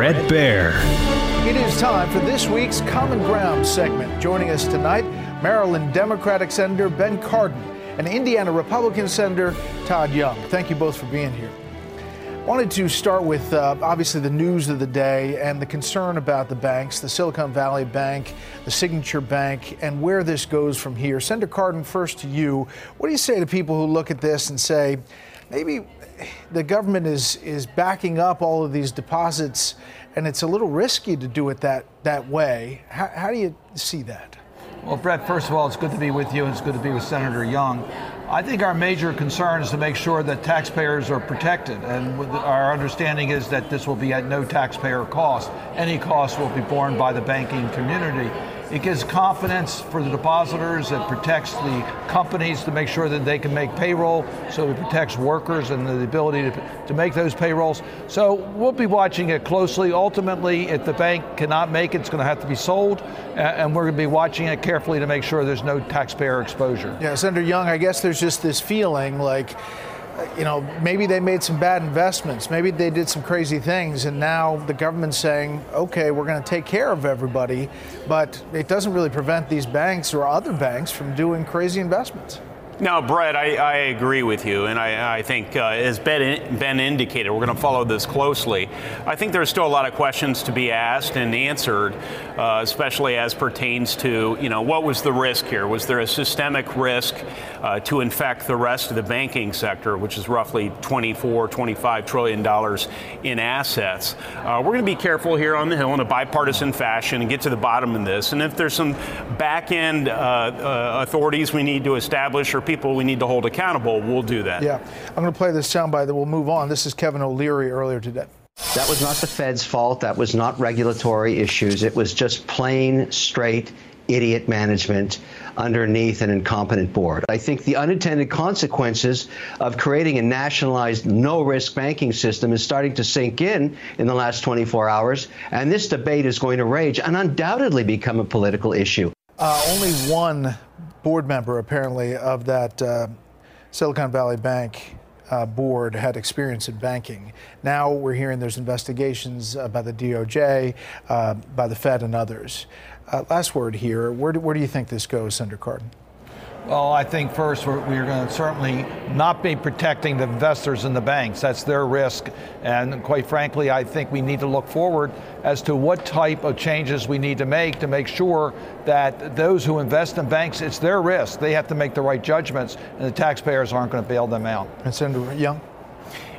Bret Baier. It is time for this week's Common Ground segment. Joining us tonight, Maryland Democratic Senator Ben Cardin and Indiana Republican Senator Todd Young. Thank you both for being here. Wanted to start with uh, obviously the news of the day and the concern about the banks, the Silicon Valley Bank, the Signature Bank, and where this goes from here. Senator Cardin, first to you. What do you say to people who look at this and say, maybe the government is is backing up all of these deposits, and it's a little risky to do it that that way. How, how do you see that? Well, Bret, first of all, it's good to be with you, and it's good to be with Senator Young. I think our major concern is to make sure that taxpayers are protected, and our understanding is that this will be at no taxpayer cost. Any cost will be borne by the banking community. It gives confidence for the depositors. It protects the companies to make sure that they can make payroll. So it protects workers and the ability to, to make those payrolls. So we'll be watching it closely. Ultimately, if the bank cannot make it, it's going to have to be sold. And we're going to be watching it carefully to make sure there's no taxpayer exposure. Yeah, Senator Young, I guess there's just this feeling like you know, maybe they made some bad investments. Maybe they did some crazy things, and now the government's saying, okay, we're going to take care of everybody, but it doesn't really prevent these banks or other banks from doing crazy investments. No, Bret, I, I, agree with you, and I, I think, uh, as ben, ben indicated, we're going to follow this closely. I think there's still a lot of questions to be asked and answered, uh, especially as pertains to, you know, what was the risk here? Was there a systemic risk uh, to infect the rest of the banking sector, which is roughly 24, 25 trillion dollars in assets? Uh, we're going to be careful here on the Hill in a bipartisan fashion and get to the bottom of this. And if there's some back end uh, uh, authorities we need to establish or people we need to hold accountable, we'll do that. Yeah. I'm going to play this soundbite, then we'll move on. This is Kevin O'Leary earlier today. That was not the Fed's fault. That was not regulatory issues. It was just plain, straight idiot management underneath an incompetent board. I think the unintended consequences of creating a nationalized no risk banking system is starting to sink in in the last 24 hours, and this debate is going to rage and undoubtedly become a political issue. Uh, only one board member, apparently, of that uh, Silicon Valley Bank uh, board had experience in banking. Now we're hearing there's investigations uh, by the DOJ, uh, by the Fed, and others. Uh, last word here. Where do, where do you think this goes, Senator Cardin? Well, I think first we're, we're, going to certainly not be protecting the investors in the banks. That's their risk. And quite frankly, I think we need to look forward as to what type of changes we need to make to make sure that those who invest in banks, it's their risk. They have to make the right judgments, and the taxpayers aren't going to bail them out. And Senator Young?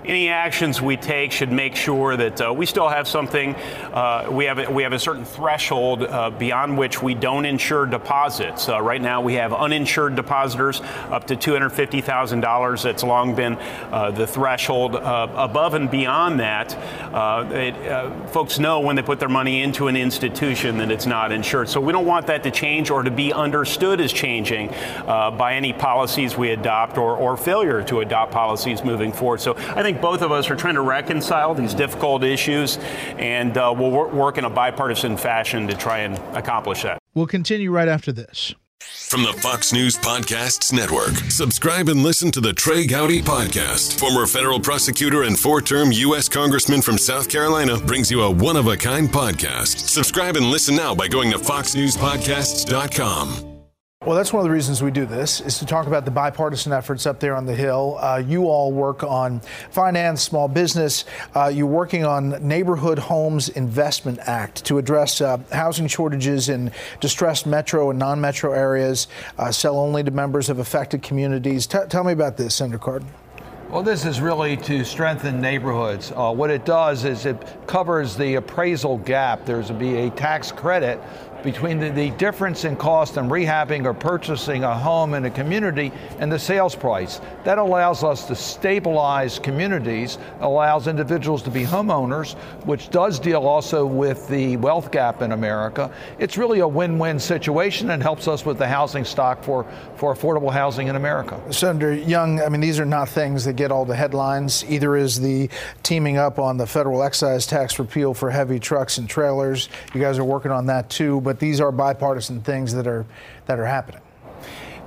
Any actions we take should make sure that uh, we still have something. Uh, we have a, we have a certain threshold uh, beyond which we don't insure deposits. Uh, right now, we have uninsured depositors up to two hundred fifty thousand dollars. That's long been uh, the threshold. Uh, above and beyond that, it, folks know when they put their money into an institution that it's not insured. So we don't want that to change or to be understood as changing by any policies we adopt or, or failure to adopt policies moving forward. So I think think both of us are trying to reconcile these difficult issues, and uh, we'll work in a bipartisan fashion to try and accomplish that. We'll continue right after this. From the Fox News Podcasts Network, subscribe and listen to the Trey Gowdy Podcast. Former federal prosecutor and four term U.S. Congressman from South Carolina brings you a one of a kind podcast. Subscribe and listen now by going to foxnewspodcasts.com. Well, that's one of the reasons we do this is to talk about the bipartisan efforts up there on the Hill. Uh, you all work on finance, small business. Uh, you're working on Neighborhood Homes Investment Act to address uh, housing shortages in distressed metro and non-metro areas. Uh, sell only to members of affected communities. T- tell me about this, Senator Cardin. Well, this is really to strengthen neighborhoods. Uh, what it does is it covers the appraisal gap. There's be a tax credit between the, the, difference in cost in rehabbing or purchasing a home in a community and the sales price. That allows us to stabilize communities, allows individuals to be homeowners, which does deal also with the wealth gap in America. It's really a win-win situation and helps us with the housing stock for, for affordable housing in America. Senator Young, I mean, these are not things that get all the headlines. Either is the teaming up on the federal excise tax repeal for heavy trucks and trailers. You guys are working on that too. But but these are bipartisan things that are that are happening.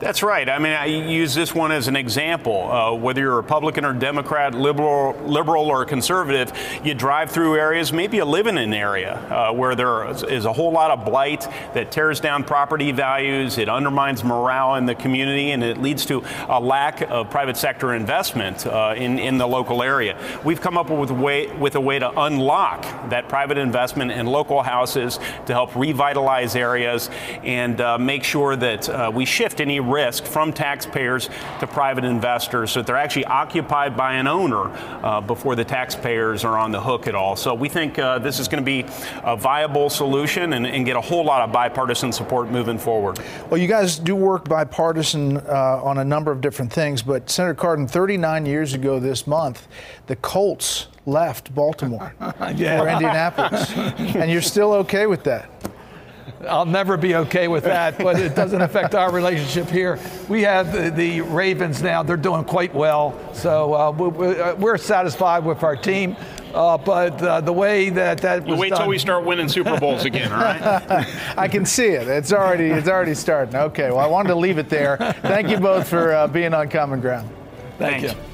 That's right. I mean, I use this one as an example. Uh, whether you're a Republican or Democrat, liberal, liberal or conservative, you drive through areas. Maybe you live in an area uh, where there is a whole lot of blight that tears down property values. It undermines morale in the community, and it leads to a lack of private sector investment uh, in in the local area. We've come up with a way with a way to unlock that private investment in local houses to help revitalize areas and uh, make sure that uh, we shift any risk from taxpayers to private investors so that they're actually occupied by an owner uh, before the taxpayers are on the hook at all. So we think uh, this is going to be a viable solution and, and, get a whole lot of bipartisan support moving forward. Well, you guys do work bipartisan uh, on a number of different things, but Senator Cardin, 39 years ago this month, the Colts left Baltimore yeah. for Indianapolis. and you're still okay with that? I'll never be okay with that, but it doesn't affect our relationship here. We have the, the Ravens now; they're doing quite well, so uh, uh we're satisfied with our team. Uh, but uh, the way that that was wait done, till we start winning Super Bowls again, all right? I can see it. It's already it's already starting. Okay, well, I wanted to leave it there. Thank you both for uh, being on Common Ground. Thank Thanks. you.